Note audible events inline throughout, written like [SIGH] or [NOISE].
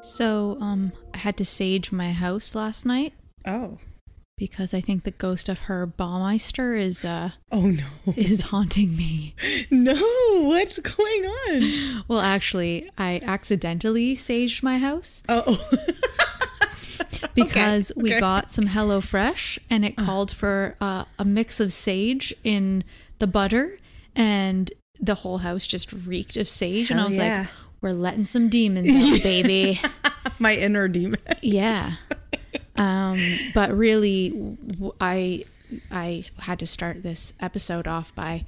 So, um, I had to sage my house last night Oh. because I think the ghost of Herb Baumeister is uh Oh no. [LAUGHS] is haunting me. No, what's going on? Well, actually, I accidentally saged my house Oh. [LAUGHS] because we okay. got some Hello Fresh and it called for uh, a mix of sage in the butter and the whole house just reeked of sage and I was yeah. like, we're letting some demons out, [LAUGHS] baby. [LAUGHS] My inner demon. Yeah. [LAUGHS] Um, but really, I I had to start this episode off by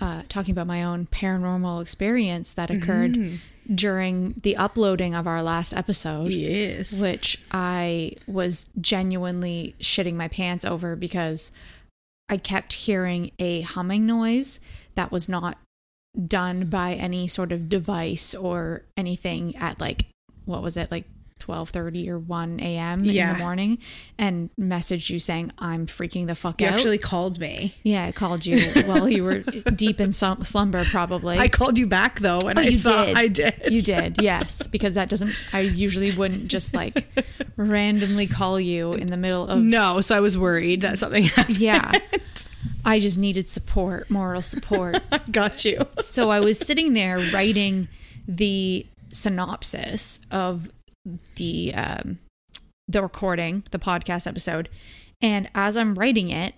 uh, talking about my own paranormal experience that occurred during the uploading of our last episode. Yes. Which I was genuinely shitting my pants over because I kept hearing a humming noise that was not done by any sort of device or anything at like what was it like 12:30 or 1 a.m. in the morning and messaged you saying I'm freaking the fuck out You out. actually called me. yeah, I called you while you were [LAUGHS] deep in slumber probably. I called you back though and Oh, I saw did. I did. You did, yes, because that doesn't. I usually wouldn't just like randomly call you in the middle of. No, so I was worried that something happened. Yeah, I just needed support, moral support. [LAUGHS] Got you. so I was sitting there writing the synopsis of the um, the recording, the podcast episode, and as I'm writing it,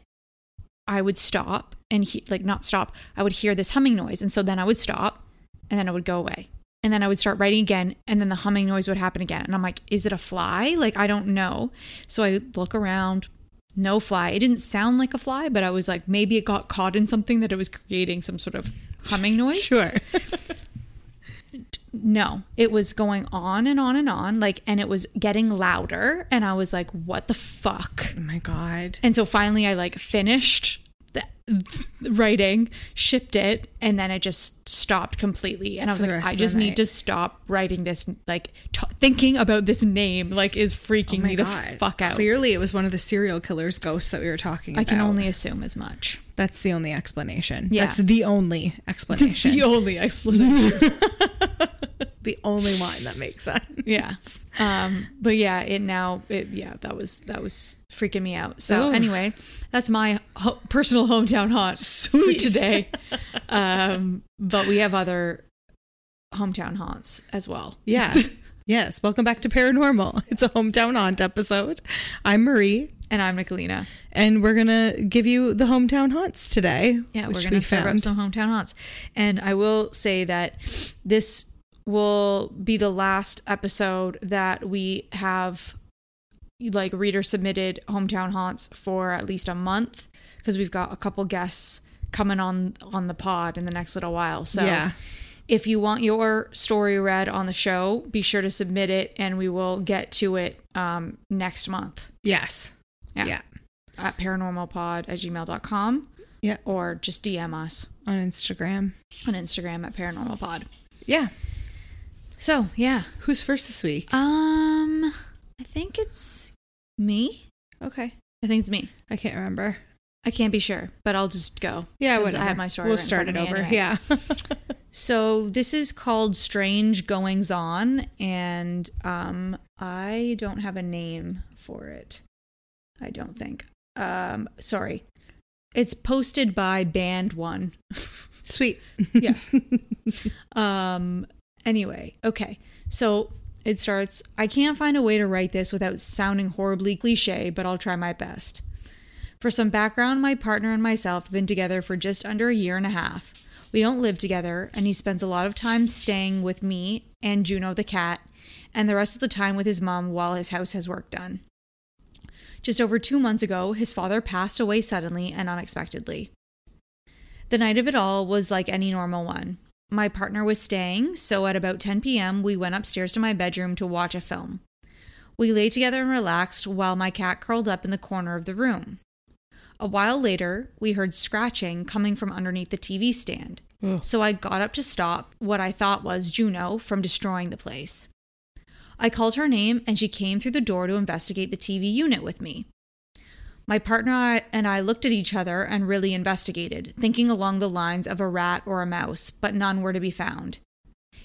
I would stop and he, like not stop. I would hear this humming noise, and so then I would stop, and then it would go away, and then I would start writing again, and then the humming noise would happen again, and I'm like, is it a fly? Like I don't know. So I look around. No fly. It didn't sound like a fly, but I was like, maybe it got caught in something that it was creating some sort of humming noise. [LAUGHS] Sure. [LAUGHS] No, it was going on and on and on, like, and it was getting louder. And I was like, what the fuck? Oh my god. And so finally, I like finished the writing, shipped it, and then it just stopped completely. And I was like, I just need night. to stop writing this. Like, t- thinking about this name, like, is freaking Oh me god. the fuck out. Clearly it was one of the serial killers ghosts that we were talking I about. I can only assume as much. That's the only explanation. Yeah. That's the only [LAUGHS] explanation. the only explanation. [LAUGHS] [LAUGHS] the only one that makes sense. [LAUGHS] yeah um but yeah it now it yeah that was that was freaking me out so Ooh. anyway that's my ho- personal hometown haunt for today [LAUGHS] um but we have other hometown haunts as well Yeah. [LAUGHS] yes. Welcome back to Paranormal. It's a hometown haunt episode. I'm Marie, and i'm nicolina and we're gonna give you the hometown haunts today. yeah we're gonna we serve up some hometown haunts and i will say that this will be the last episode that we have like reader submitted hometown haunts for at least a month because we've got a couple guests coming on on the pod in the next little while so Yeah. if you want your story read on the show be sure to submit it and we will get to it um, next month Yes. Yeah. yeah. at paranormalpod at gmail.com Yeah. or just dm us On Instagram. on instagram at paranormalpod Yeah. So yeah Who's first this week? um i think it's me okay. i think it's me I can't remember. i can't be sure but i'll just go Yeah, 'Cause whatever. i have my story We'll right in start front it of me over. anyway. Yeah. [LAUGHS] So this is called Strange Goings On, and um, I don't have a name for it. I don't think. Um, sorry. It's posted by Band One. [LAUGHS] Sweet. yeah. [LAUGHS] um. Anyway, okay. So it starts. I can't find a way to write this without sounding horribly cliche, but I'll try my best. For some background, my partner and myself have been together for just under a year and a half. We don't live together, and he spends a lot of time staying with me and Juno the cat, and the rest of the time with his mom while his house has work done. Just over two months ago, his father passed away suddenly and unexpectedly. The night of it all was like any normal one. My partner was staying, so at about 10 p.m., we went upstairs to my bedroom to watch a film. We lay together and relaxed while my cat curled up in the corner of the room. A while later, we heard scratching coming from underneath the TV stand. So I got up to stop what I thought was Juno from destroying the place. I called her name and she came through the door to investigate the TV unit with me. My partner and I looked at each other and really investigated, thinking along the lines of a rat or a mouse, but none were to be found.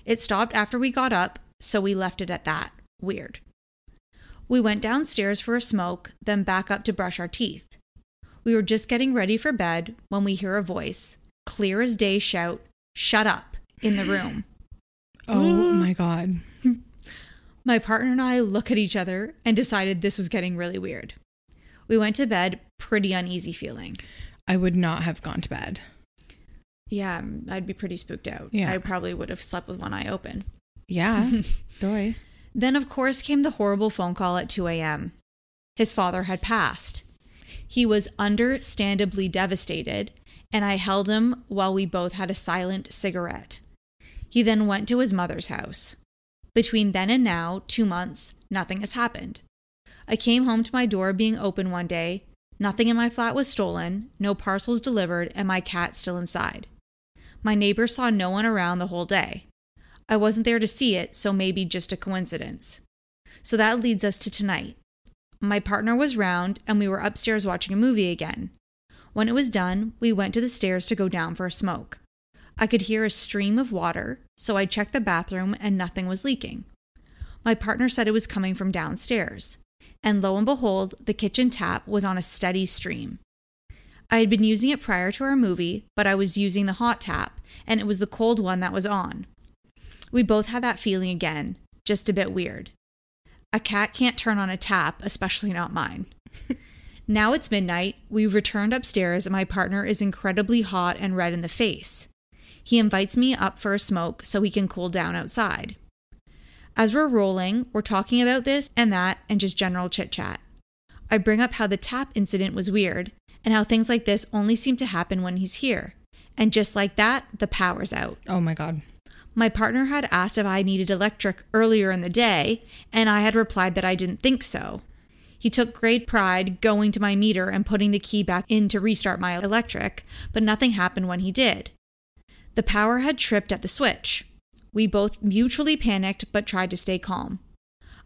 It stopped after we got up, so we left it at that. Weird. We went downstairs for a smoke, then back up to brush our teeth. We were just getting ready for bed when we hear a voice, clear as day, shout, Shut up, in the room. [GASPS] Oh my God. [LAUGHS] My partner and I look at each other and decided this was getting really weird. We went to bed pretty uneasy feeling. I would not have gone to bed. Yeah, um, I'd be pretty spooked out. Yeah. I probably would have slept with one eye open. Yeah. [LAUGHS] Doy. Then, of course, came the horrible phone call at 2 a.m. His father had passed. He was understandably devastated, and I held him while we both had a silent cigarette. He then went to his mother's house. Between then and now, two months, nothing has happened. I came home to my door being open one day. Nothing in my flat was stolen, no parcels delivered, and my cat still inside. My neighbor saw no one around the whole day. I wasn't there to see it, so maybe just a coincidence. So that leads us to tonight. My partner was round, and we were upstairs watching a movie again. When it was done, we went to the stairs to go down for a smoke. I could hear a stream of water, so I checked the bathroom and nothing was leaking. My partner said it was coming from downstairs, and lo and behold, the kitchen tap was on a steady stream. I had been using it prior to our movie, but I was using the hot tap, and it was the cold one that was on. We both had that feeling again, just a bit weird. A cat can't turn on a tap, especially not mine. [LAUGHS] now it's midnight. We returned upstairs, and my partner is incredibly hot and red in the face. He invites me up for a smoke so he can cool down outside. As we're rolling, we're talking about this and that and just general chit chat. I bring up how the tap incident was weird and how things like this only seem to happen when he's here. And just like that, the power's out. Oh my God. My partner had asked if I needed electric earlier in the day, and I had replied that I didn't think so. He took great pride going to my meter and putting the key back in to restart my electric, but nothing happened when he did. The power had tripped at the switch. We both mutually panicked but tried to stay calm.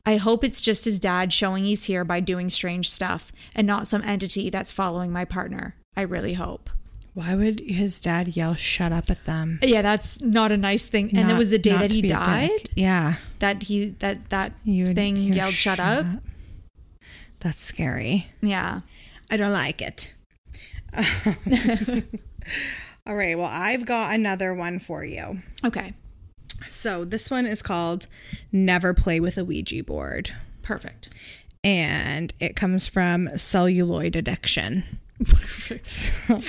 I hope it's just his dad showing he's here by doing strange stuff and not some entity that's following my partner. I really hope. Why would his dad yell shut up at them? Yeah, that's not a nice thing. and it was the day that he be a dick. died Yeah. that he that that You thing yelled shut up. That's scary. Yeah. I don't like it. [LAUGHS] [LAUGHS] All right. Well, I've got another one for you. Okay. So this one is called Never Play with a Ouija Board. Perfect. And it comes from Celluloid Addiction. [LAUGHS] So,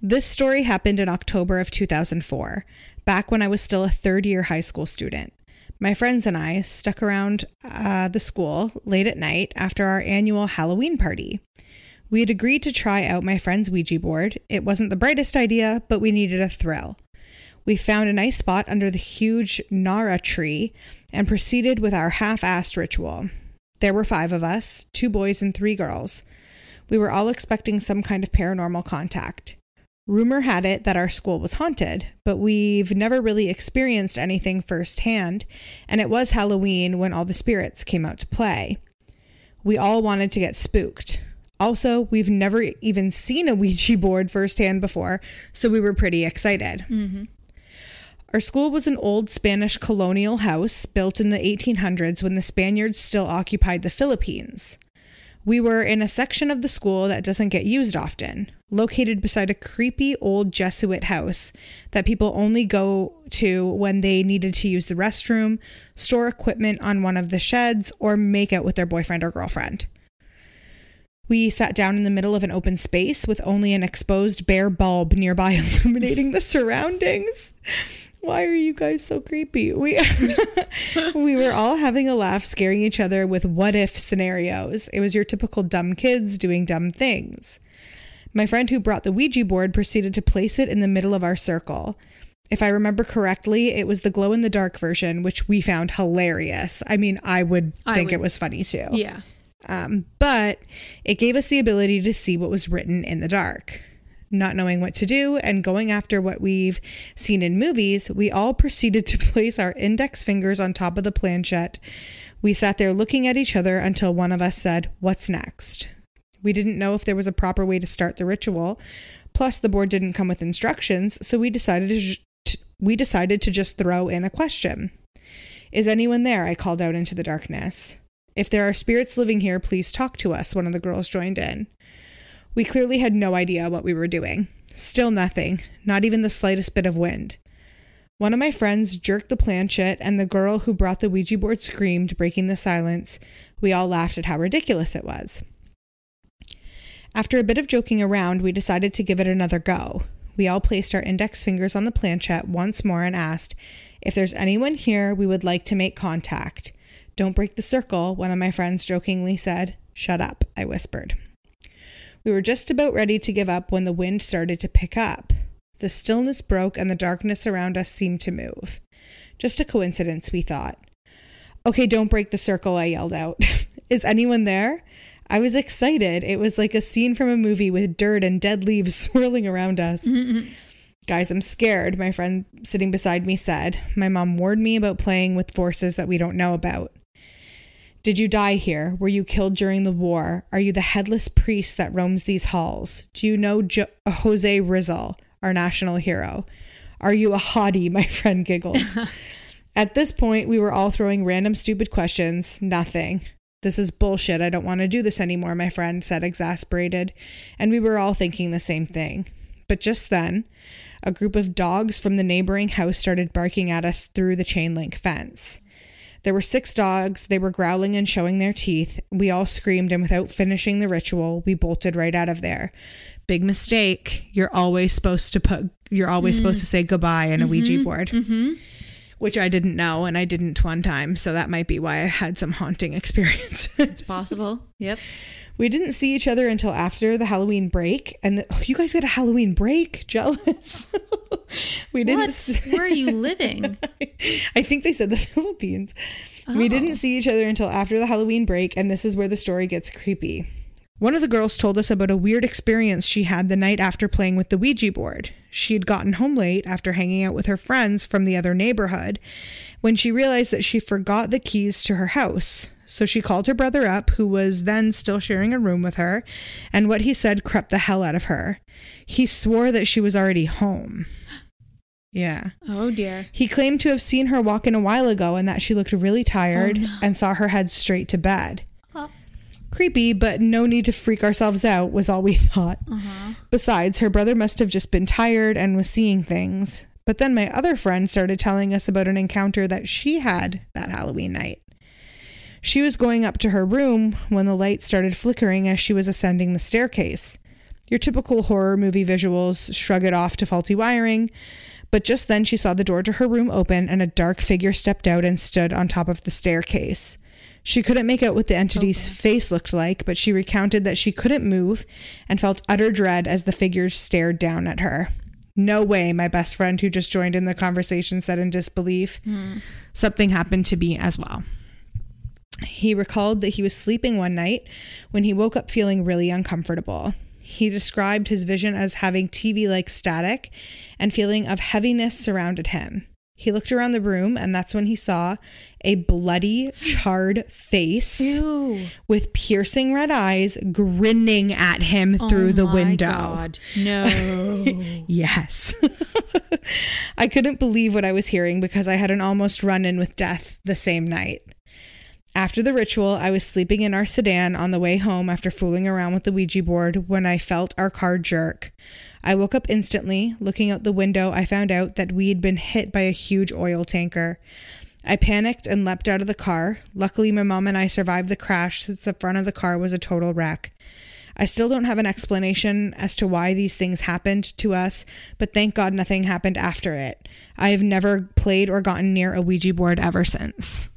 this story happened in October of 2004, back when I was still a third year high school student. My friends and I stuck around uh, the school late at night after our annual Halloween party. We had agreed to try out my friend's Ouija board. It wasn't the brightest idea, but we needed a thrill. We found a nice spot under the huge Narra tree and proceeded with our half assed ritual. There were five of us two boys and three girls. We were all expecting some kind of paranormal contact. Rumor had it that our school was haunted, but we've never really experienced anything firsthand, and it was Halloween when all the spirits came out to play. We all wanted to get spooked. Also, we've never even seen a [LAUGHS] Ouija board firsthand before, so we were pretty excited. Mm-hmm. Our school was an old Spanish colonial house built in the 1800s when the Spaniards still occupied the Philippines. We were in a section of the school that doesn't get used often, located beside a creepy old Jesuit house that people only go to when they needed to use the restroom, store equipment on one of the sheds, or make out with their boyfriend or girlfriend. We sat down in the middle of an open space with only an exposed bare bulb nearby [LAUGHS] illuminating the surroundings. Why are you guys so creepy? We [LAUGHS] we were all having a laugh, scaring each other with what if scenarios. It was your typical dumb kids doing dumb things. My friend who brought the Ouija board proceeded to place it in the middle of our circle. If I remember correctly, it was the glow in the dark version, which we found hilarious. I mean, I would I think it was funny too. Yeah. Um, but it gave us the ability to see what was written in the dark. Not knowing what to do and going after what we've seen in movies, we all proceeded to [LAUGHS] place our index fingers on top of the planchette. We sat there looking at each other until one of us said, What's next? We didn't know if there was a proper way to start the ritual. Plus, the board didn't come with instructions, so we decided to, we decided to just throw in a question. Is anyone there? I called out into the darkness. If there are spirits living here, please talk to us, one of the girls joined in. We clearly had no idea what we were doing. Still nothing, not even the slightest bit of wind. One of my friends jerked the planchette, and the girl who brought the Ouija board screamed, breaking the silence. We all laughed at how ridiculous it was. After a bit of joking around, we decided to give it another go. We all placed our index fingers on the planchette once more and asked, If there's anyone here, we would like to make contact. Don't break the circle, one of my friends jokingly said. Shut up, I whispered. We were just about ready to give up when the wind started to pick up. The stillness broke and the darkness around us seemed to move. Just a coincidence, we thought. Okay, don't break the circle, I yelled out. [LAUGHS] Is anyone there? I was excited. It was like a scene from a movie with dirt and dead leaves [LAUGHS] swirling around us. Guys, I'm scared, my friend sitting beside me said. My mom warned me about playing with forces that we don't know about. Did you die here? Were you killed during the war? Are you the headless priest that roams these halls? Do you know jo- Jose Rizal, our national hero? Are you a hottie? [LAUGHS] My friend giggled. [LAUGHS] At this point, we were all throwing random stupid questions. Nothing. This is bullshit. I don't want to do this anymore, my friend said, exasperated. And we were all thinking the same thing. But just then, a group of dogs from the neighboring house started barking at us through the chain link fence. There were six dogs. They were growling and showing their teeth. We all screamed, and without finishing the ritual, we bolted right out of there. Big mistake. You're always supposed to put. You're always mm-hmm. supposed to say goodbye in a Ouija mm-hmm. board, mm-hmm. Which I didn't know, and I didn't one time. So that might be why I had some haunting [LAUGHS] experiences. It's possible. Yep. We didn't see each other until after the Halloween break, and the, oh, you guys get a Halloween break. Jealous. [LAUGHS] we didn't. What? s- Where are you living? [LAUGHS] I think they said the Philippines. We didn't oh. see each other until after the Halloween break, and this is where the story gets creepy. One of the girls told us about a weird experience she had the night after playing with the Ouija board. She had gotten home late after hanging out with her friends from the other neighborhood when she realized that she forgot the keys to her house. So she called her brother up, who was then still sharing a room with her, and what he said crept the hell out of her. He swore that she was already home. Yeah. Oh dear. He claimed to have seen her walk in a while ago and that she looked really tired oh, and saw her head straight to bed. Creepy, but no need to freak ourselves out, was all we [LAUGHS] thought. Uh-huh. Besides, her brother must have just been tired and was seeing things. But then my other friend started telling us about an encounter that she had that Halloween night. She was going up to her room when the light started flickering as she was ascending the staircase. Your typical horror movie visuals shrug it off to faulty wiring, but just then she saw the door to her room open and a dark figure stepped out and stood on top of the staircase. She couldn't make out what the entity's face looked like, but she recounted that she couldn't move and felt utter dread as the figure stared down at her. No way, my best friend who just joined in the conversation said in disbelief. Hmm. Something happened to me as well. He recalled that he was sleeping one night when he woke up feeling really uncomfortable. He described his vision as having TV like static and feeling of heaviness surrounded him. He looked around the room, and that's when he saw a bloody, charred face Ew. with piercing red eyes grinning at him oh through Oh the my window. God. No. [LAUGHS] Yes. [LAUGHS] I couldn't believe what I was hearing because I had an almost run in with death the same night. After the ritual, I was sleeping in our sedan on the way home after fooling around with the Ouija board when I felt our car jerk. I woke up instantly. Looking out the window, I found out that we had been hit by a huge oil tanker. I panicked and leapt out of the car. Luckily, my mom and I survived the crash since the front of the car was a total wreck. I still don't have an explanation as to why these things happened to us, but thank God nothing happened after it. I have never played or gotten near a Ouija board ever since.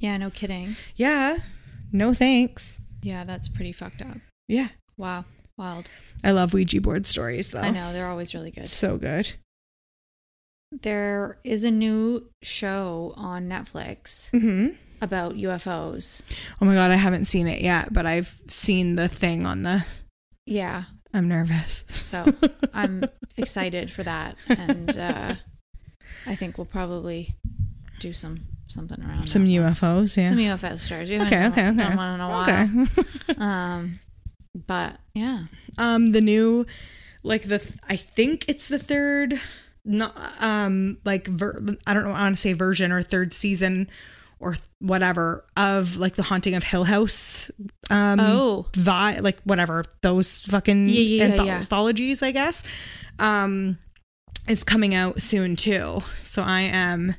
Yeah, no kidding. Yeah. No thanks. Yeah, that's pretty fucked up. Yeah. Wow. Wild. I love Ouija board stories though. I know, they're always really good. So good. There is a new show on Netflix Mhm. about UFOs. Oh my god, I haven't seen it yet, but I've seen the thing on the Yeah. I'm nervous. So [LAUGHS] I'm excited for that. And uh, I think we'll probably do some something around Some that one. UFOs, yeah. Some UFO stories. We okay, haven't okay, okay. one in a while. Okay. [LAUGHS] Um, but yeah. um the new like the th- I think it's the third not um like ver- I don't know I want to say version or third season or th- whatever of like the haunting of Hill House um Oh. vi- like whatever those fucking Yeah, yeah, antho- yeah. anthologies I guess um is coming out soon too so I am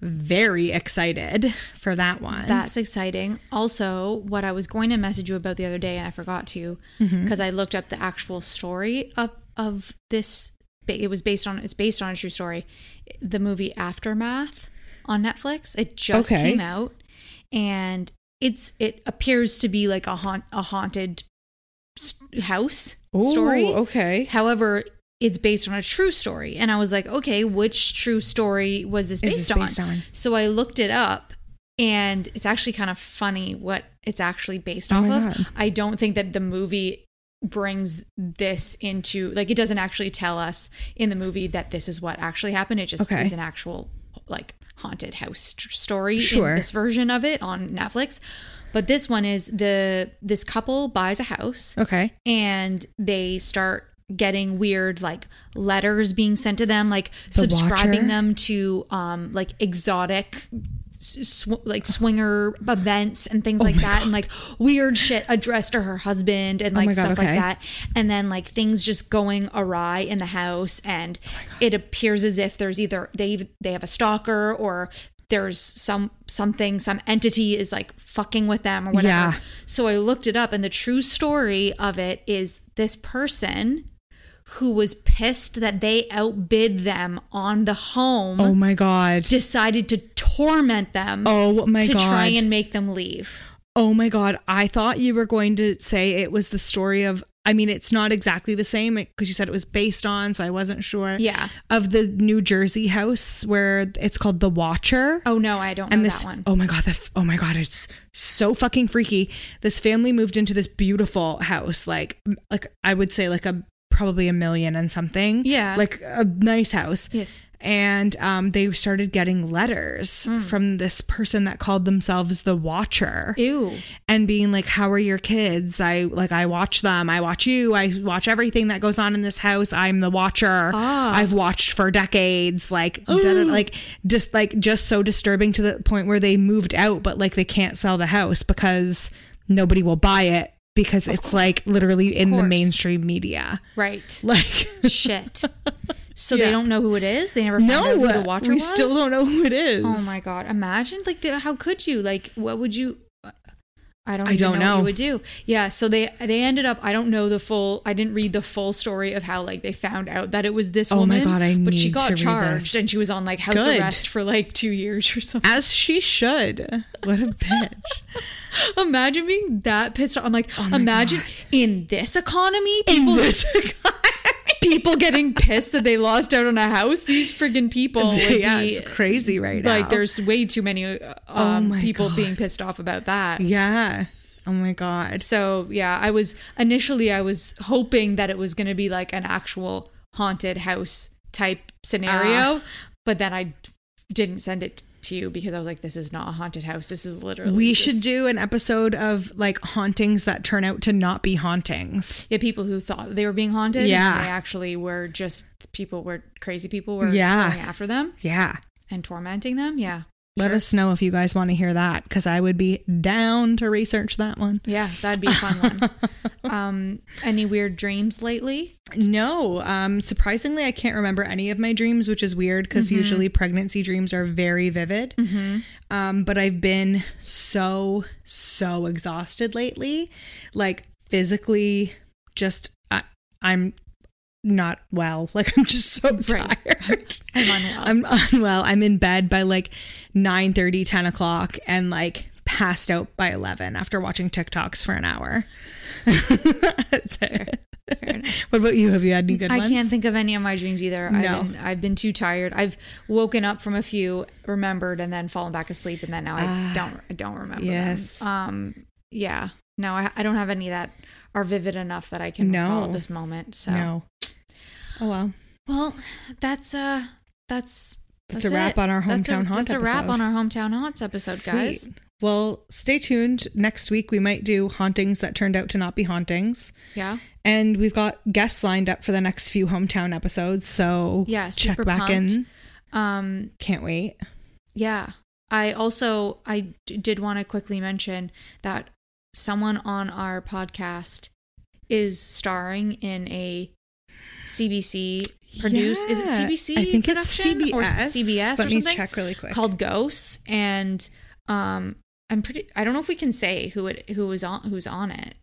very excited for that one That's exciting. Also, what I was going to message you about the other day, and I forgot to, Mm-hmm. because I looked up the actual story of of this. It was based on it's based on a true story. The movie Aftermath on Netflix. It just Okay. came out, and it's it appears to be like a haunt a haunted house Ooh, story. okay However, it's based on a true story. And I was like, okay, which true story was this based, this on? based on? So I looked it up and it's actually kind of funny what it's actually based Oh off of. God. I don't think that the movie brings this into like it doesn't actually tell us in the movie that this is what actually happened. It just Okay. is an actual like haunted house t- story Sure. in this version of it on Netflix. But this one is the this couple buys a house okay and they start getting weird like letters being sent to them like The subscribing Watcher? them to um like exotic sw- like swinger events and things like that and like weird shit addressed to her husband and Oh like God, stuff okay. like that and then like things just going awry in the house and Oh it appears as if there's either they they have a stalker or there's some something some entity is like fucking with them or whatever Yeah. so I looked it up, and the true story of it is this person who was pissed that they outbid them on the home oh my god decided to torment them Oh my to god. To try and make them leave. oh my god. I thought you were going to say it was the story of I mean it's not exactly the same because you said it was based on so I wasn't sure. Yeah. Of the New Jersey house where it's called The Watcher. Oh no, I don't know and this that one. oh my god the, oh my god it's so fucking freaky this family moved into this beautiful house like like i would say like a probably a million and something. Yeah. like a nice house. Yes. and um, they started getting letters Hmm. from this person that called themselves the watcher. Ew. and being like how are your kids? I like i watch them. I watch you. I watch everything that goes on in this house. I'm the watcher. Ah. i've watched for decades. Like like just like just so disturbing to the point where they moved out but like they can't sell the house because nobody will buy it because it's like literally in the mainstream media Right. [LAUGHS] like Shit. So Yeah. they don't know who it is. They never found out who the uh, watcher was. we was. still don't know who it is Oh my god! Imagine like the, how could you like what would you? I don't. I don't know, know. What you would do. Yeah. So they they ended up. I don't know the full. I didn't read the full story of how like they found out that it was this Oh my woman. God, I But she got charged and she was on like house Good. arrest for like two years or something. as she should what a bitch [LAUGHS] Imagine being that pissed off. I'm like, Oh imagine God. in this economy, people [LAUGHS] people getting pissed that they lost out on a house. These friggin' people [LAUGHS] yeah be it's crazy right now like there's way too many uh, Oh um, people God. being pissed off about that. Yeah. Oh my god. So yeah, I was initially I was hoping that it was going to be like an actual haunted house type scenario, Ah. but then I didn't send it to you because I was like, this is not a haunted house. This is literally We just- should do an episode of like hauntings that turn out to not be hauntings. yeah people who thought they were being haunted. Yeah. they actually were just people were crazy people were Yeah. going after them Yeah. and tormenting them. Yeah, Let us know if you guys want to hear that because I would be down to research that one. yeah, that'd be a fun one. [LAUGHS] Um, any weird dreams lately? No, um, surprisingly, I can't remember any of my dreams, which is weird because usually pregnancy dreams are very vivid. Um, but I've been so, so exhausted lately, like physically just I, I'm not well. [LAUGHS] Like I'm just so Right. tired. [LAUGHS] I'm unwell. I'm unwell. I'm in bed by like 9 30, 10 o'clock and like passed out by 11 after watching TikToks for an hour. [LAUGHS] That's it. Fair enough. What about you? Have you had any good I ones? can't think of any of my dreams either. No. I've, been, I've been too tired. I've woken up from a few, remembered, and then fallen back asleep, and then now I don't I don't remember. them. Yes. Um. Yeah. No, I, I don't have any of that are vivid enough that I can recall No. at this moment. So. No. Oh well. Well, that's uh, that's That's a wrap it. on our That's Hometown Haunt That's a wrap on our hometown haunts episode, guys. Well, stay tuned. Next week we might do hauntings that turned out to not be hauntings. Yeah. And we've got guests lined up for the next few hometown episodes. So Yeah, check back pumped. in. Um. Can't wait. Yeah. I also I d- did want to quickly mention that someone on our podcast is starring in a CBC produced is it CBC I think it's production or CBS. CBS Let or me check really quick. called Ghosts and um I'm pretty I don't know if we can say who it who was on who's on it.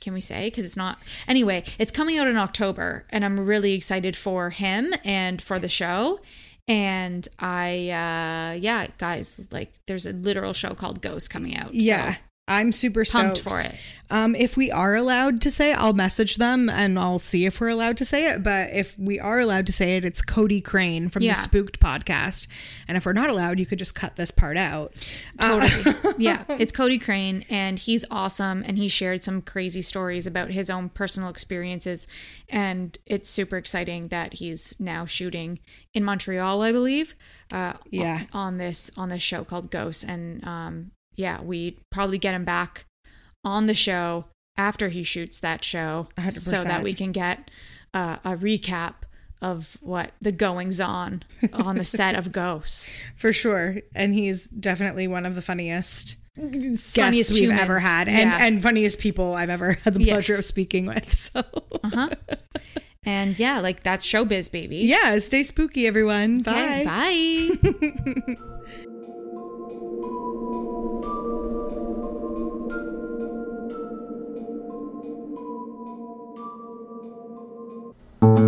Can we say cuz it's not Anyway, it's coming out in October and I'm really excited for him and for the show. And I uh yeah, guys, like there's a literal show called Ghosts coming out. so Yeah. I'm super pumped stoked for it. Um, if we are allowed to say, I'll message them and I'll see if we're allowed to say it. But if we are allowed to say it, it's Cody Crane from Yeah. the Spooked podcast. And if we're not allowed, you could just cut this part out. Totally. [LAUGHS] yeah. It's Cody Crane and he's awesome and he shared some crazy stories about his own personal experiences and it's super exciting that he's now shooting in Montreal, I believe. Uh Yeah. on this on this show called Ghosts and um yeah, we probably get him back on the show after he shoots that show so that we can get uh, a recap of what the goings on on the set of Ghosts. [LAUGHS] For sure. And he's definitely one of the funniest guests Funniest we've humans. ever had and, Yeah. and funniest people I've ever had the Yes. pleasure of speaking with. [LAUGHS] So, uh-huh. And yeah, like that's showbiz, baby. yeah, stay spooky, everyone. Bye. Okay, bye. [LAUGHS]